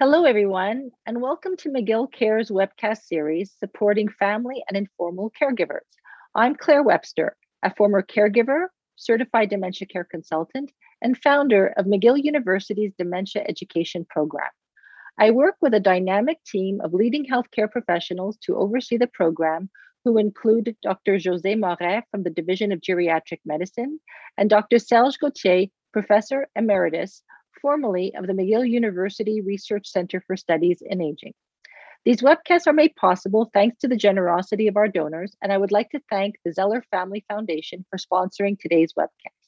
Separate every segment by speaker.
Speaker 1: Hello, everyone, and welcome to McGill Cares webcast series supporting family and informal caregivers. I'm Claire Webster, a former caregiver, certified dementia care consultant, and founder of McGill University's Dementia Education Program. I work with a dynamic team of leading healthcare professionals to oversee the program, who include Dr. José Morais from the Division of Geriatric Medicine and Dr. Serge Gauthier, Professor Emeritus formerly of the McGill University Research Center for Studies in Aging. These webcasts are made possible thanks to the generosity of our donors, and I would like to thank the Zeller Family Foundation for sponsoring today's webcast.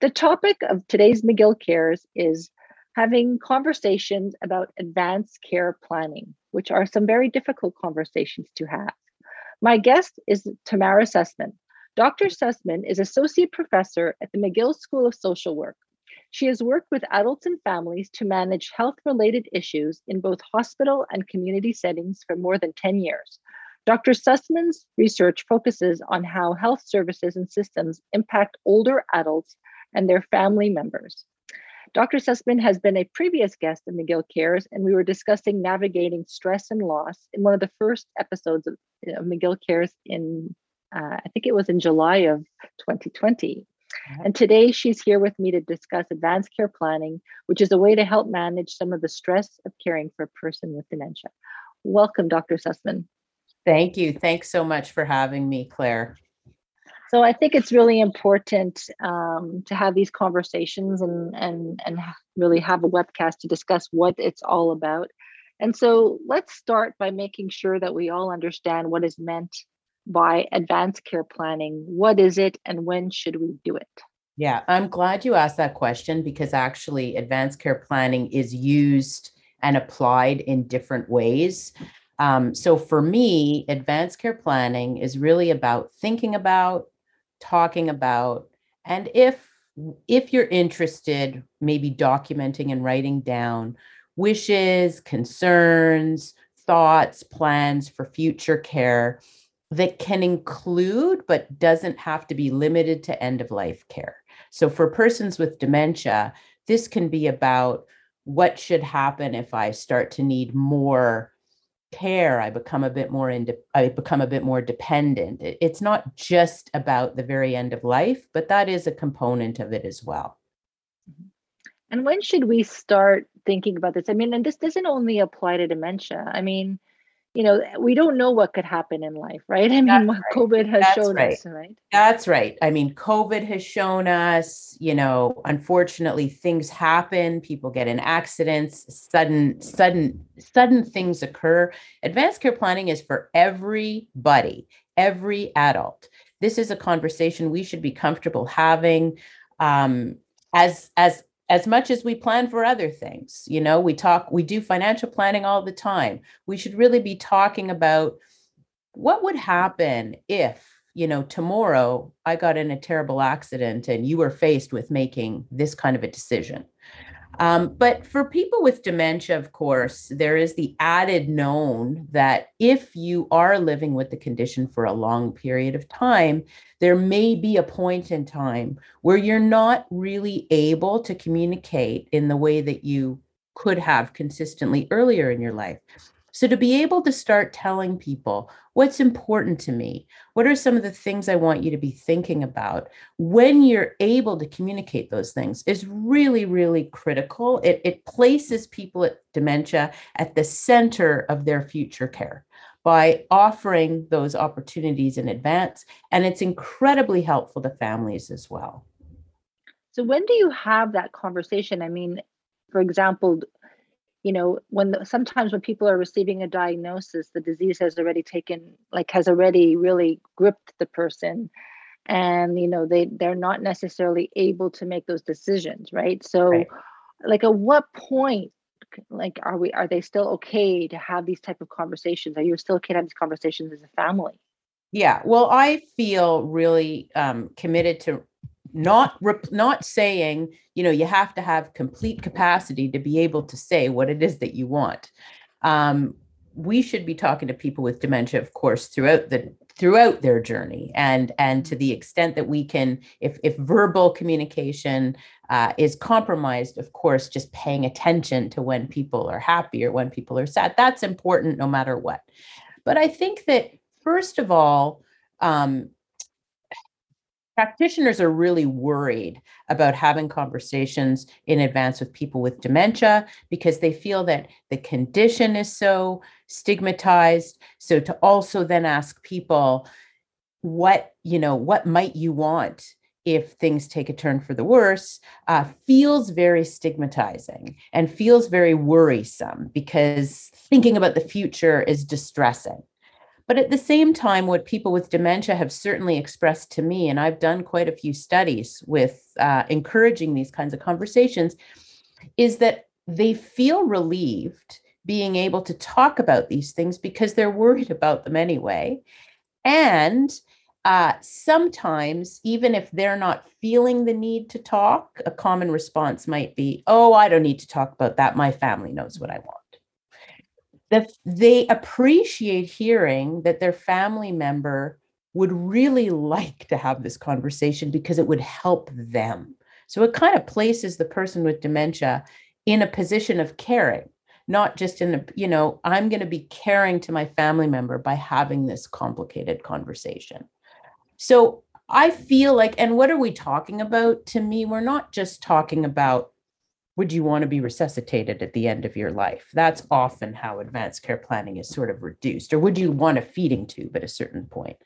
Speaker 1: The topic of today's McGill Cares is having conversations about advanced care planning, which are some very difficult conversations to have. My guest is Tamara Sussman. Dr. Sussman is Associate Professor at the McGill School of Social Work, she has worked with adults and families to manage health related issues in both hospital and community settings for more than 10 years. Dr. Sussman's research focuses on how health services and systems impact older adults and their family members. Dr. Sussman has been a previous guest in McGill Cares, and we were discussing navigating stress and loss in one of the first episodes of, of McGill Cares in, uh, I think it was in July of 2020. And today she's here with me to discuss advanced care planning, which is a way to help manage some of the stress of caring for a person with dementia. Welcome, Dr. Sussman.
Speaker 2: Thank you. Thanks so much for having me, Claire.
Speaker 1: So I think it's really important um, to have these conversations and and and really have a webcast to discuss what it's all about. And so let's start by making sure that we all understand what is meant by advanced care planning? What is it and when should we do it?
Speaker 2: Yeah, I'm glad you asked that question because actually, advanced care planning is used and applied in different ways. Um, so, for me, advanced care planning is really about thinking about, talking about, and if if you're interested, maybe documenting and writing down wishes, concerns, thoughts, plans for future care that can include but doesn't have to be limited to end of life care. So for persons with dementia, this can be about what should happen if I start to need more care i become a bit more into i become a bit more dependent it's not just about the very end of life but that is a component of it as well
Speaker 1: mm-hmm. and when should we start thinking about this i mean and this doesn't only apply to dementia i mean you know we don't know what could happen in life right? I mean That's what right. covid has That's shown right. us right?
Speaker 2: That's right. I mean covid has shown us you know unfortunately things happen people get in accidents sudden sudden sudden things occur. Advanced care planning is for everybody every adult. This is a conversation we should be comfortable having um, as as as much as we plan for other things you know we talk we do financial planning all the time. We should really be talking about what would happen if you know tomorrow i got in a terrible accident and you were faced with making this kind of a decision um, but for people with dementia, of course, there is the added known that if you are living with the condition for a long period of time, there may be a point in time where you're not really able to communicate in the way that you could have consistently earlier in your life. So, to be able to start telling people what's important to me, what are some of the things I want you to be thinking about when you're able to communicate those things is really, really critical. It, it places people with dementia at the center of their future care by offering those opportunities in advance. And it's incredibly helpful to families as well.
Speaker 1: So, when do you have that conversation? I mean, for example, you know when the, sometimes when people are receiving a diagnosis the disease has already taken like has already really gripped the person. And you know they they're not necessarily able to make those decisions right? So right. like at what point like are we are they still okay to have these type of conversations? Are you still okay to have these conversations as a family?
Speaker 2: Yeah. Well i feel really um, committed to not rep- not saying you know you have to have complete capacity to be able to say what it is that you want. Um, we should be talking to people with dementia of course throughout the throughout their journey and and to the extent that we can if if verbal communication uh, is compromised of course just paying attention to when people are happy or when people are sad that's important no matter what. But i think that first of all um, practitioners are really worried about having conversations in advance with people with dementia because they feel that the condition is so stigmatized. So to also then ask people what you know what might you want if things take a turn for the worse uh, feels very stigmatizing and feels very worrisome because thinking about the future is distressing but at the same time, what people with dementia have certainly expressed to me, and I've done quite a few studies with uh, encouraging these kinds of conversations, is that they feel relieved being able to talk about these things because they're worried about them anyway. And uh, sometimes, even if they're not feeling the need to talk, a common response might be, Oh, I don't need to talk about that. My family knows what I want that they appreciate hearing that their family member would really like to have this conversation because it would help them. So it kind of places the person with dementia in a position of caring, not just in a, you know, I'm going to be caring to my family member by having this complicated conversation. So I feel like, and what are we talking about? To me, we're not just talking about would you want to be resuscitated at the end of your life? That's often how advanced care planning is sort of reduced. Or would you want a feeding tube at a certain point?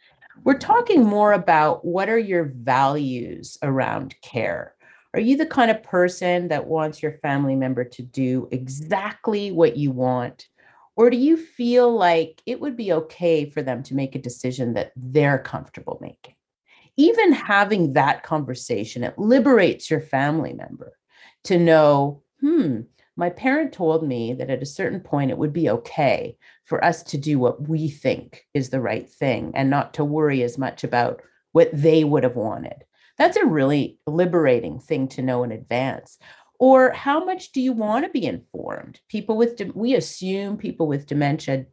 Speaker 2: We're talking more about what are your values around care? Are you the kind of person that wants your family member to do exactly what you want? Or do you feel like it would be okay for them to make a decision that they're comfortable making? Even having that conversation, it liberates your family member to know, hmm, my parent told me that at a certain point it would be okay for us to do what we think is the right thing and not to worry as much about what they would have wanted. That's a really liberating thing to know in advance. Or how much do you want to be informed? People with, we assume people with dementia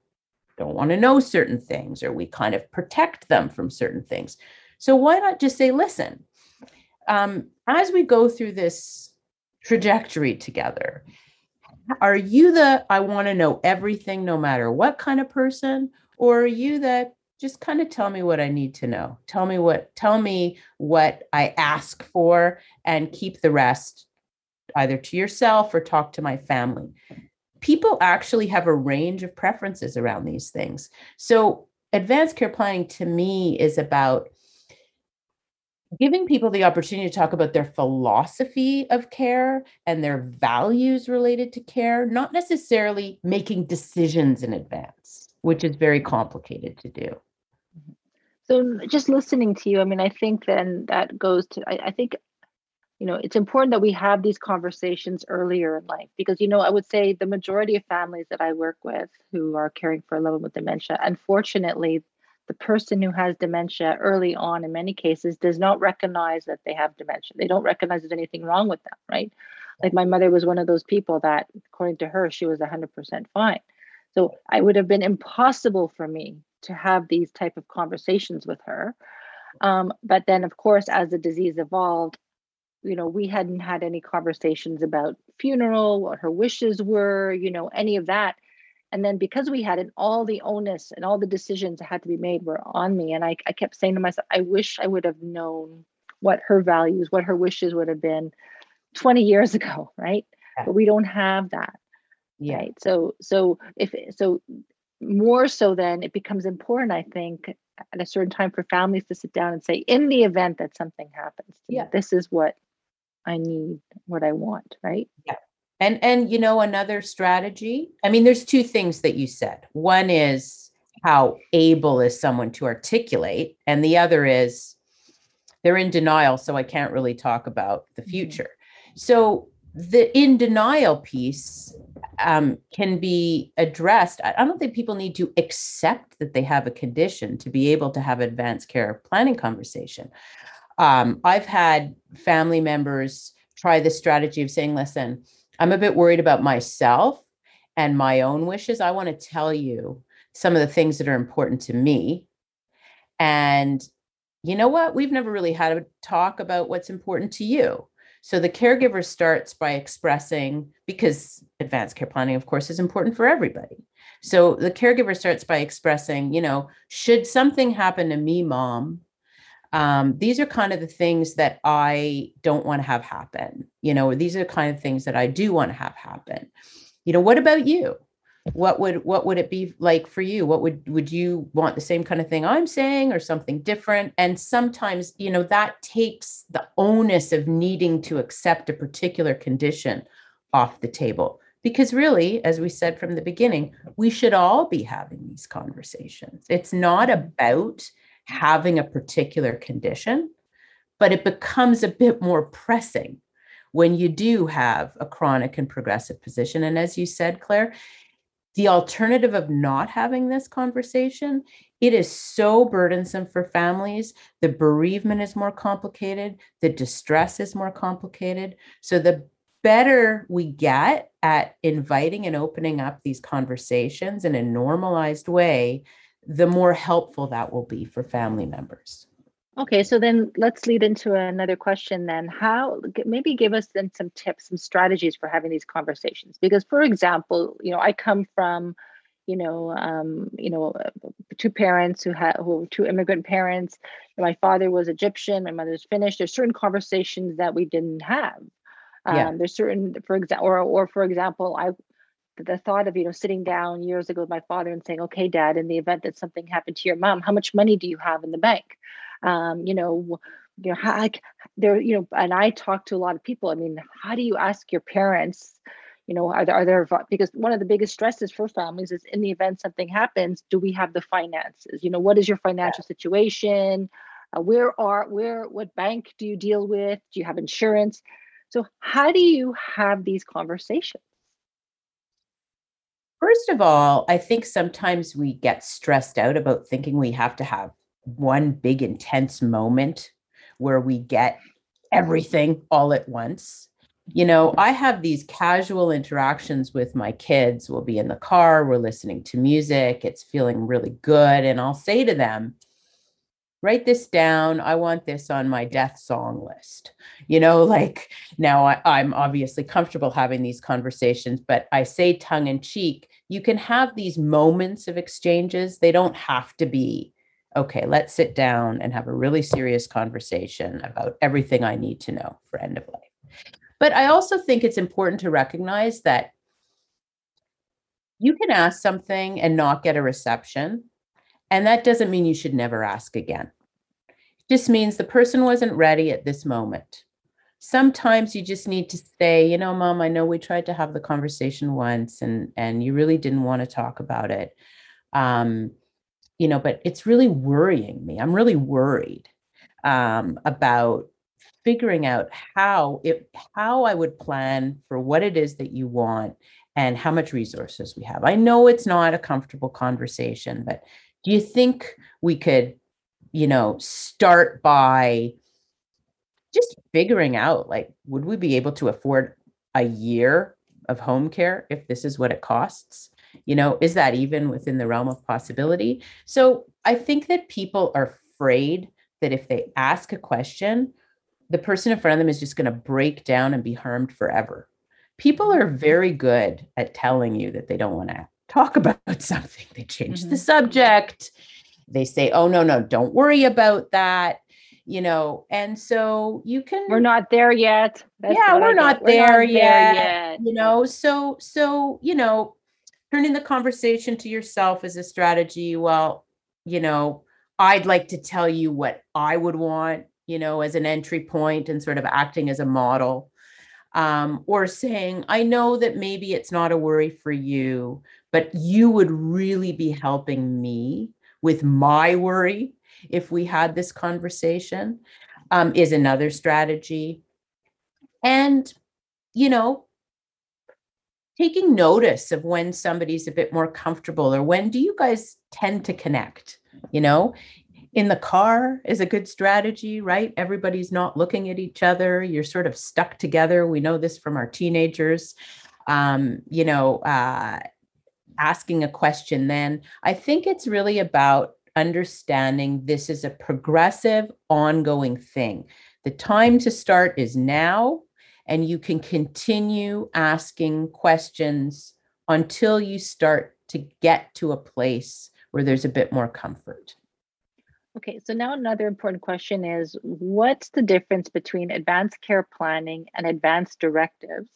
Speaker 2: don't want to know certain things, or we kind of protect them from certain things. So why not just say, listen, um, as we go through this trajectory together. Are you the I want to know everything no matter what kind of person or are you that just kind of tell me what I need to know. Tell me what tell me what I ask for and keep the rest either to yourself or talk to my family. People actually have a range of preferences around these things. So advanced care planning to me is about giving people the opportunity to talk about their philosophy of care and their values related to care, not necessarily making decisions in advance, which is very complicated to do.
Speaker 1: So, just listening to you, I mean, I think then that goes to, I, I think, you know, it's important that we have these conversations earlier in life because, you know, I would say the majority of families that I work with who are caring for a loved one with dementia, unfortunately, the person who has dementia early on in many cases does not recognize that they have dementia. They don't recognize there's anything wrong with them right? Like my mother was one of those people that according to her she was 100% fine. So i would have been impossible for me to have these type of conversations with her. Um, but then of course as the disease evolved you know we hadn't had any conversations about funeral what her wishes were you know any of that and then because we had it, all the onus and all the decisions that had to be made were on me. And I, I kept saying to myself, I wish I would have known what her values, what her wishes would have been 20 years ago, right? Yeah. But we don't have that. Yeah. Right. So so if so more so then it becomes important, I think, at a certain time for families to sit down and say, in the event that something happens, yeah, this is what I need, what I want, right?
Speaker 2: Yeah. And and you know another strategy. I mean, there's two things that you said. One is how able is someone to articulate, and the other is they're in denial, so I can't really talk about the mm-hmm. future. So the in denial piece um, can be addressed. I, I don't think people need to accept that they have a condition to be able to have advanced care planning conversation. Um, I've had family members try the strategy of saying, "Listen." I'm a bit worried about myself and my own wishes. I want to tell you some of the things that are important to me. And you know what? We've never really had a talk about what's important to you. So the caregiver starts by expressing, because advanced care planning, of course, is important for everybody. So the caregiver starts by expressing, you know, should something happen to me, mom, um, these are kind of the things that I don't want to have happen. You know, these are the kind of things that I do want to have happen. You know, what about you? What would what would it be like for you? What would would you want the same kind of thing I'm saying or something different? And sometimes, you know, that takes the onus of needing to accept a particular condition off the table. Because really, as we said from the beginning, we should all be having these conversations. It's not about having a particular condition, but it becomes a bit more pressing when you do have a chronic and progressive position. And as you said, Claire, the alternative of not having this conversation, it is so burdensome for families. The bereavement is more complicated, the distress is more complicated. So the better we get at inviting and opening up these conversations in a normalized way, the more helpful that will be for family members.
Speaker 1: Okay, so then let's lead into another question then. How maybe give us then some tips, some strategies for having these conversations? Because for example, you know, I come from, you know, um, you know, uh, two parents who had who two immigrant parents. My father was Egyptian, my mother's Finnish. There's certain conversations that we didn't have. Um, yeah. There's certain, for example, or or for example, I the thought of you know sitting down years ago with my father and saying okay dad in the event that something happened to your mom how much money do you have in the bank? Um, you know you know how there you know and i talk to a lot of people i mean how do you ask your parents you know are there are there because one of the biggest stresses for families is in the event something happens do we have the finances? You know what is your financial yeah. situation? Uh, where are where what bank do you deal with? Do you have insurance? So how do you have these conversations
Speaker 2: First of all, I think sometimes we get stressed out about thinking we have to have one big intense moment where we get everything all at once. You know, I have these casual interactions with my kids. We'll be in the car, we're listening to music, it's feeling really good. And I'll say to them, write this down. I want this on my death song list. You know, like now I, am obviously comfortable having these conversations, but I say tongue in cheek, you can have these moments of exchanges. They don't have to be, okay, let's sit down and have a really serious conversation about everything I need to know for end of life. But I also think it's important to recognize that you can ask something and not get a reception. And that doesn't mean you should never ask again. It just means the person wasn't ready at this moment sometimes you just need to say you know mom i know we tried to have the conversation once and and you really didn't want to talk about it. Um you know but it's really worrying me. I'm really worried um about figuring out how it how i would plan for what it is that you want and how much resources we have. I know it's not a comfortable conversation but do you think we could you know start by just figuring out like would we be able to afford a year of home care if this is what it costs? You know is that even within the realm of possibility? So i think that people are afraid that if they ask a question the person in front of them is just going to break down and be harmed forever. People are very good at telling you that they don't want to talk about something. They change mm-hmm. the subject. They say oh no no don't worry about that you know and so you can
Speaker 1: we're not there yet.
Speaker 2: That's yeah we're not, we're there, not yet, there yet you know so so you know turning the conversation to yourself as a strategy. Well you know i'd like to tell you what i would want you know as an entry point and sort of acting as a model um, or saying i know that maybe it's not a worry for you but you would really be helping me with my worry if we had this conversation um, is another strategy. And, you know, taking notice of when somebody's a bit more comfortable or when do you guys tend to connect? You know, in the car is a good strategy, right? Everybody's not looking at each other. You're sort of stuck together. We know this from our teenagers. Um, you know, uh, asking a question then. I think it's really about understanding this is a progressive, ongoing thing. The time to start is now, and you can continue asking questions until you start to get to a place where there's a bit more comfort.
Speaker 1: Okay, so now another important question is what's the difference between advanced care planning and advanced directives?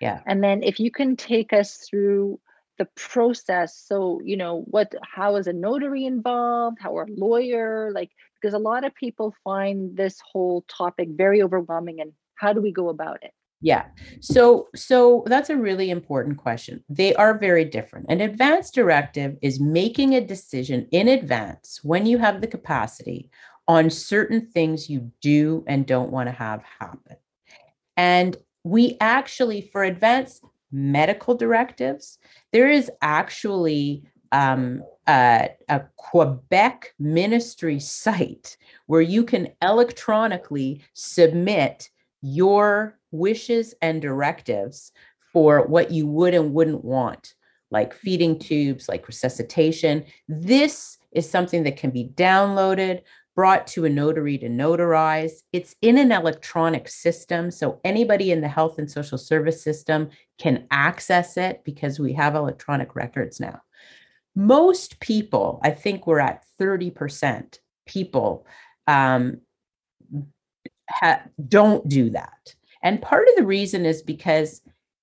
Speaker 2: Yeah.
Speaker 1: And then if you can take us through the process so you know what how is a notary involved how are a lawyer like because a lot of people find this whole topic very overwhelming and how do we go about it
Speaker 2: yeah. So so that's a really important question. They are very different. An advance directive is making a decision in advance when you have the capacity on certain things you do and don't want to have happen. And we actually for advanced medical directives, there is actually um, a, a Quebec ministry site where you can electronically submit your wishes and directives for what you would and wouldn't want, like feeding tubes, like resuscitation. This is something that can be downloaded, brought to a notary to notarize. It's in an electronic system. So anybody in the health and social service system can access it because we have electronic records now. Most people, I think we're at 30% people um, ha- don't do that. And part of the reason is because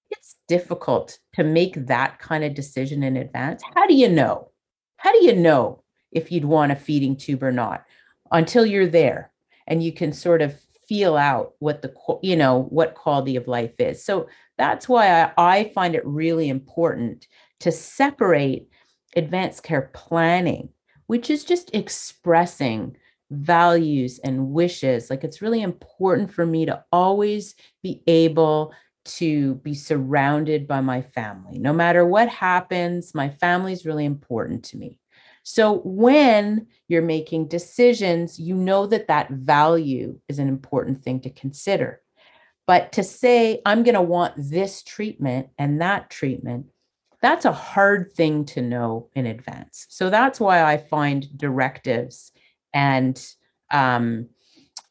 Speaker 2: it's difficult to make that kind of decision in advance. How do you know? How do you know if you'd want a feeding tube or not until you're there and you can sort of feel out what the you know what quality of life is. So that's why I, I find it really important to separate advanced care planning, which is just expressing values and wishes. Like it's really important for me to always be able to be surrounded by my family. No matter what happens, my family is really important to me. So when you're making decisions, you know that that value is an important thing to consider. But to say, I'm going to want this treatment and that treatment, that's a hard thing to know in advance. So that's why I find directives and um,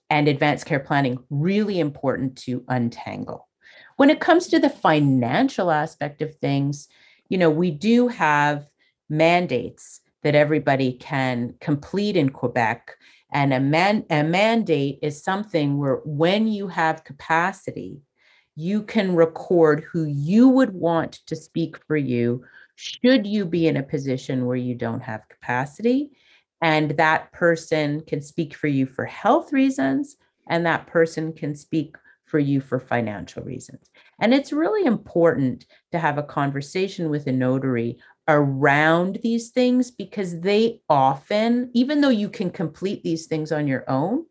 Speaker 2: and advanced care planning really important to untangle. When it comes to the financial aspect of things, you know, we do have mandates that everybody can complete in Quebec. And a, man, a mandate is something where when you have capacity, you can record who you would want to speak for you should you be in a position where you don't have capacity and that person can speak for you for health reasons and that person can speak for you for financial reasons and it's really important to have a conversation with a notary around these things because they often even though you can complete these things on your own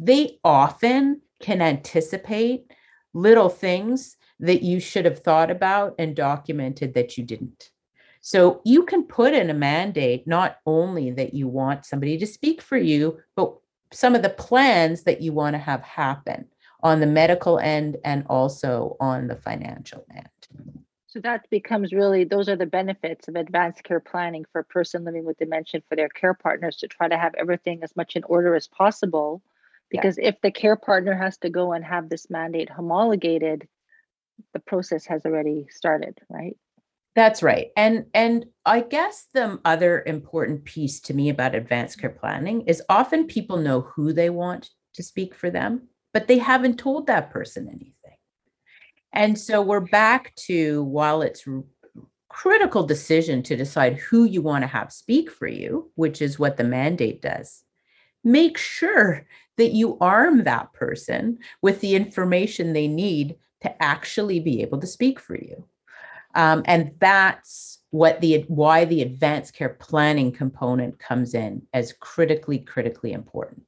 Speaker 2: they often can anticipate little things that you should have thought about and documented that you didn't so you can put in a mandate not only that you want somebody to speak for you, but some of the plans that you want to have happen on the medical end and also on the financial end.
Speaker 1: So that becomes really those are the benefits of advanced care planning for a person living with dementia for their care partners to try to have everything as much in order as possible. Because yeah. if the care partner has to go and have this mandate homologated, the process has already started, right?
Speaker 2: That's right. And and I guess the other important piece to me about advanced care planning is often people know who they want to speak for them, but they haven't told that person anything. And so we're back to while it's critical decision to decide who you want to have speak for you, which is what the mandate does. Make sure that you arm that person with the information they need to actually be able to speak for you. Um, and that's what the why the advanced care planning component comes in as critically, critically important.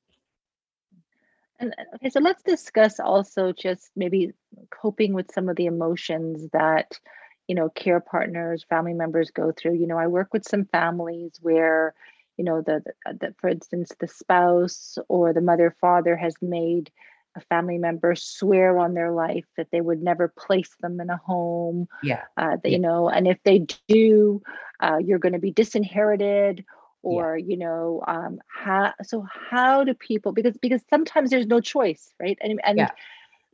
Speaker 1: And okay, so let's discuss also just maybe coping with some of the emotions that you know care partners, family members go through. You know, I work with some families where you know the, the, the for instance the spouse or the mother father has made a family member swear on their life that they would never place them in a home.
Speaker 2: Yeah.
Speaker 1: Uh, that, you know, and if they do, uh, you're going to be disinherited or yeah. you know um how so how do people because because sometimes there's no choice right and and yeah.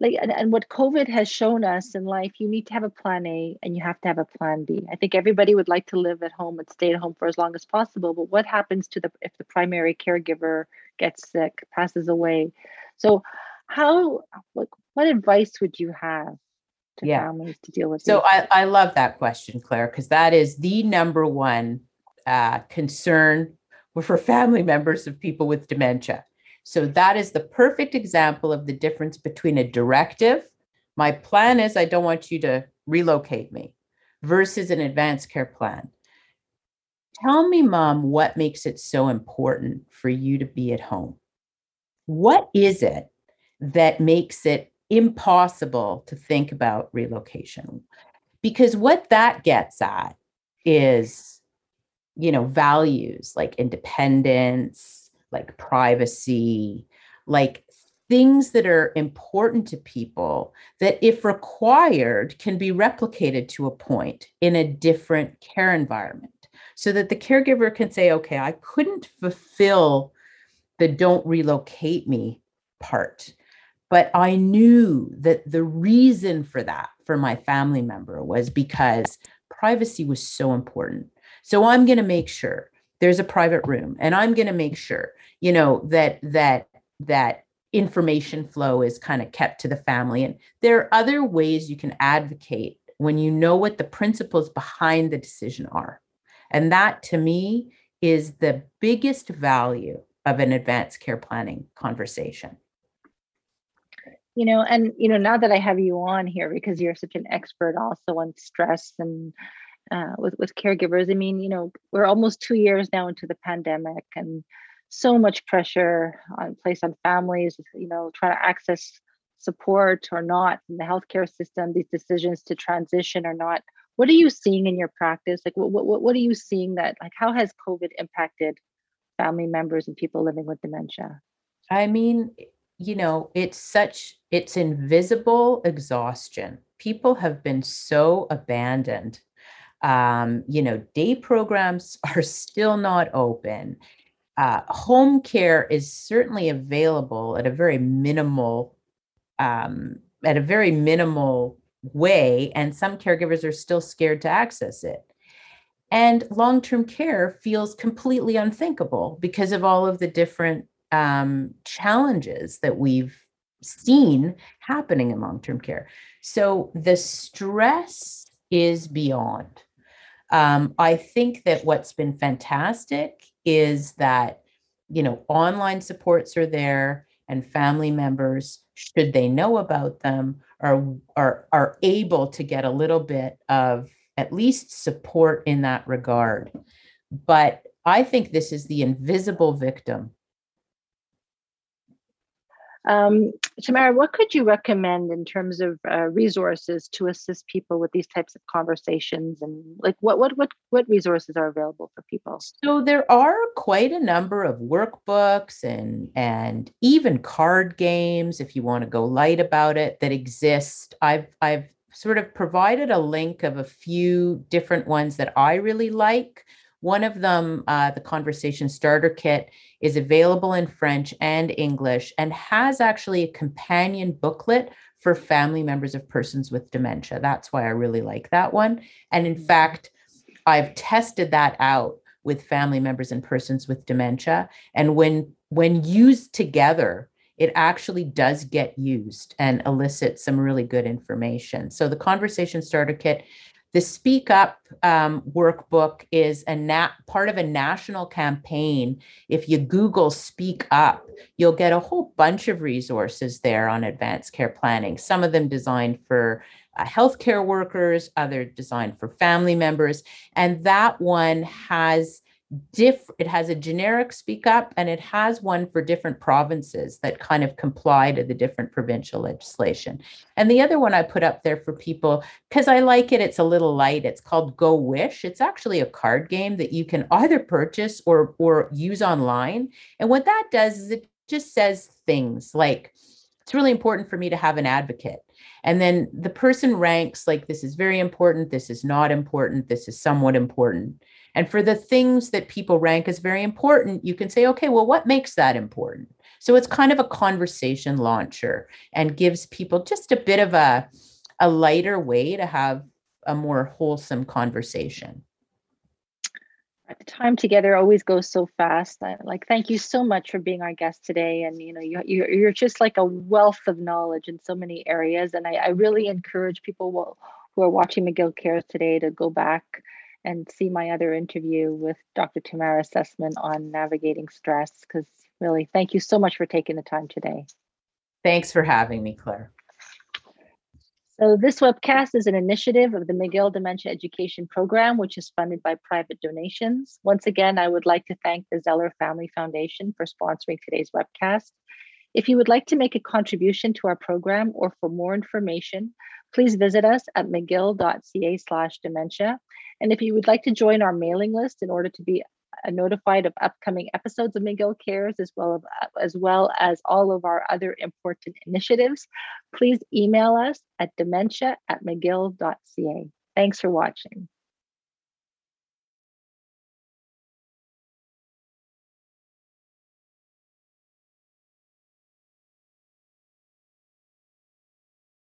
Speaker 1: like and, and what covid has shown us in life you need to have a plan a and you have to have a plan b i think everybody would like to live at home and stay at home for as long as possible but what happens to the if the primary caregiver gets sick passes away so how like what advice would you have to yeah. families to deal with
Speaker 2: so I, I love that question claire because that is the number one uh, concern for family members of people with dementia. So that is the perfect example of the difference between a directive, my plan is I don't want you to relocate me, versus an advanced care plan. Tell me, mom, what makes it so important for you to be at home? What is it that makes it impossible to think about relocation? Because what that gets at is you know values like independence like privacy like things that are important to people that if required can be replicated to a point in a different care environment so that the caregiver can say okay i couldn't fulfill the don't relocate me part but i knew that the reason for that for my family member was because privacy was so important. So I'm going to make sure there's a private room and I'm going to make sure, you know, that that that information flow is kind of kept to the family. And there are other ways you can advocate when you know what the principles behind the decision are. And that to me is the biggest value of an advanced care planning conversation
Speaker 1: you know and you know now that i have you on here because you're such an expert also on stress and uh, with with caregivers. I mean, you know, we're almost two years now into the pandemic, and so much pressure on placed on families. You know, trying to access support or not in the healthcare system. These decisions to transition or not. What are you seeing in your practice? Like, what what what are you seeing that like how has COVID impacted family members and people living with dementia?
Speaker 2: I mean, you know, it's such it's invisible exhaustion. People have been so abandoned um, you know, day programs are still not open. Uh, home care is certainly available at a very minimal, um, at a very minimal way, and some caregivers are still scared to access it. And long term care feels completely unthinkable because of all of the different um, challenges that we've seen happening in long term care. So the stress is beyond. Um, I think that what's been fantastic is that, you know, online supports are there and family members, should they know about them, are, are, are able to get a little bit of at least support in that regard. But I think this is the invisible victim
Speaker 1: um, Tamara, what could you recommend in terms of uh, resources to assist people with these types of conversations, and like what what what what resources are available for people?
Speaker 2: So there are quite a number of workbooks and and even card games, if you want to go light about it, that exist. I've I've sort of provided a link of a few different ones that I really like. One of them, uh, the Conversation Starter Kit, is available in French and English and has actually a companion booklet for family members of persons with dementia. That's why I really like that one. And in mm-hmm. fact, I've tested that out with family members and persons with dementia. And when when used together, it actually does get used and elicit some really good information. So the conversation starter kit the Speak Up um, workbook is a nat- part of a national campaign. If you Google Speak Up, you'll get a whole bunch of resources there on advanced care planning, some of them designed for uh, healthcare workers, other designed for family members. And that one has diff it has a generic speak up and it has one for different provinces that kind of comply to the different provincial legislation. And the other one i put up there for people because i like it it's a little light it's called go wish. It's actually a card game that you can either purchase or or use online. And what that does is it just says things like it's really important for me to have an advocate. And then the person ranks like this is very important this is not important this is somewhat important And for the things that people rank as very important, you can say, okay, well, what makes that important? So it's kind of a conversation launcher and gives people just a bit of a, a lighter way to have a more wholesome conversation.
Speaker 1: The time together always goes so fast. I, like, thank you so much for being our guest today. And you know, you, you're, you're just like a wealth of knowledge in so many areas. And I, I really encourage people who are watching McGill Cares today to go back and see my other interview with Dr. Tamara Sussman on navigating stress. Because really, thank you so much for taking the time today.
Speaker 2: Thanks for having me, Claire.
Speaker 1: So this webcast is an initiative of the McGill Dementia Education Program, which is funded by private donations. Once again, I would like to thank the Zeller Family Foundation for sponsoring today's webcast. If you would like to make a contribution to our program or for more information, please visit us at mcgill.ca slash dementia. And if you would like to join our mailing list in order to be uh, notified of upcoming episodes of McGill Cares as well as, uh, as well as all of our other important initiatives, please email us at dementia at mcgill.ca. Thanks for watching.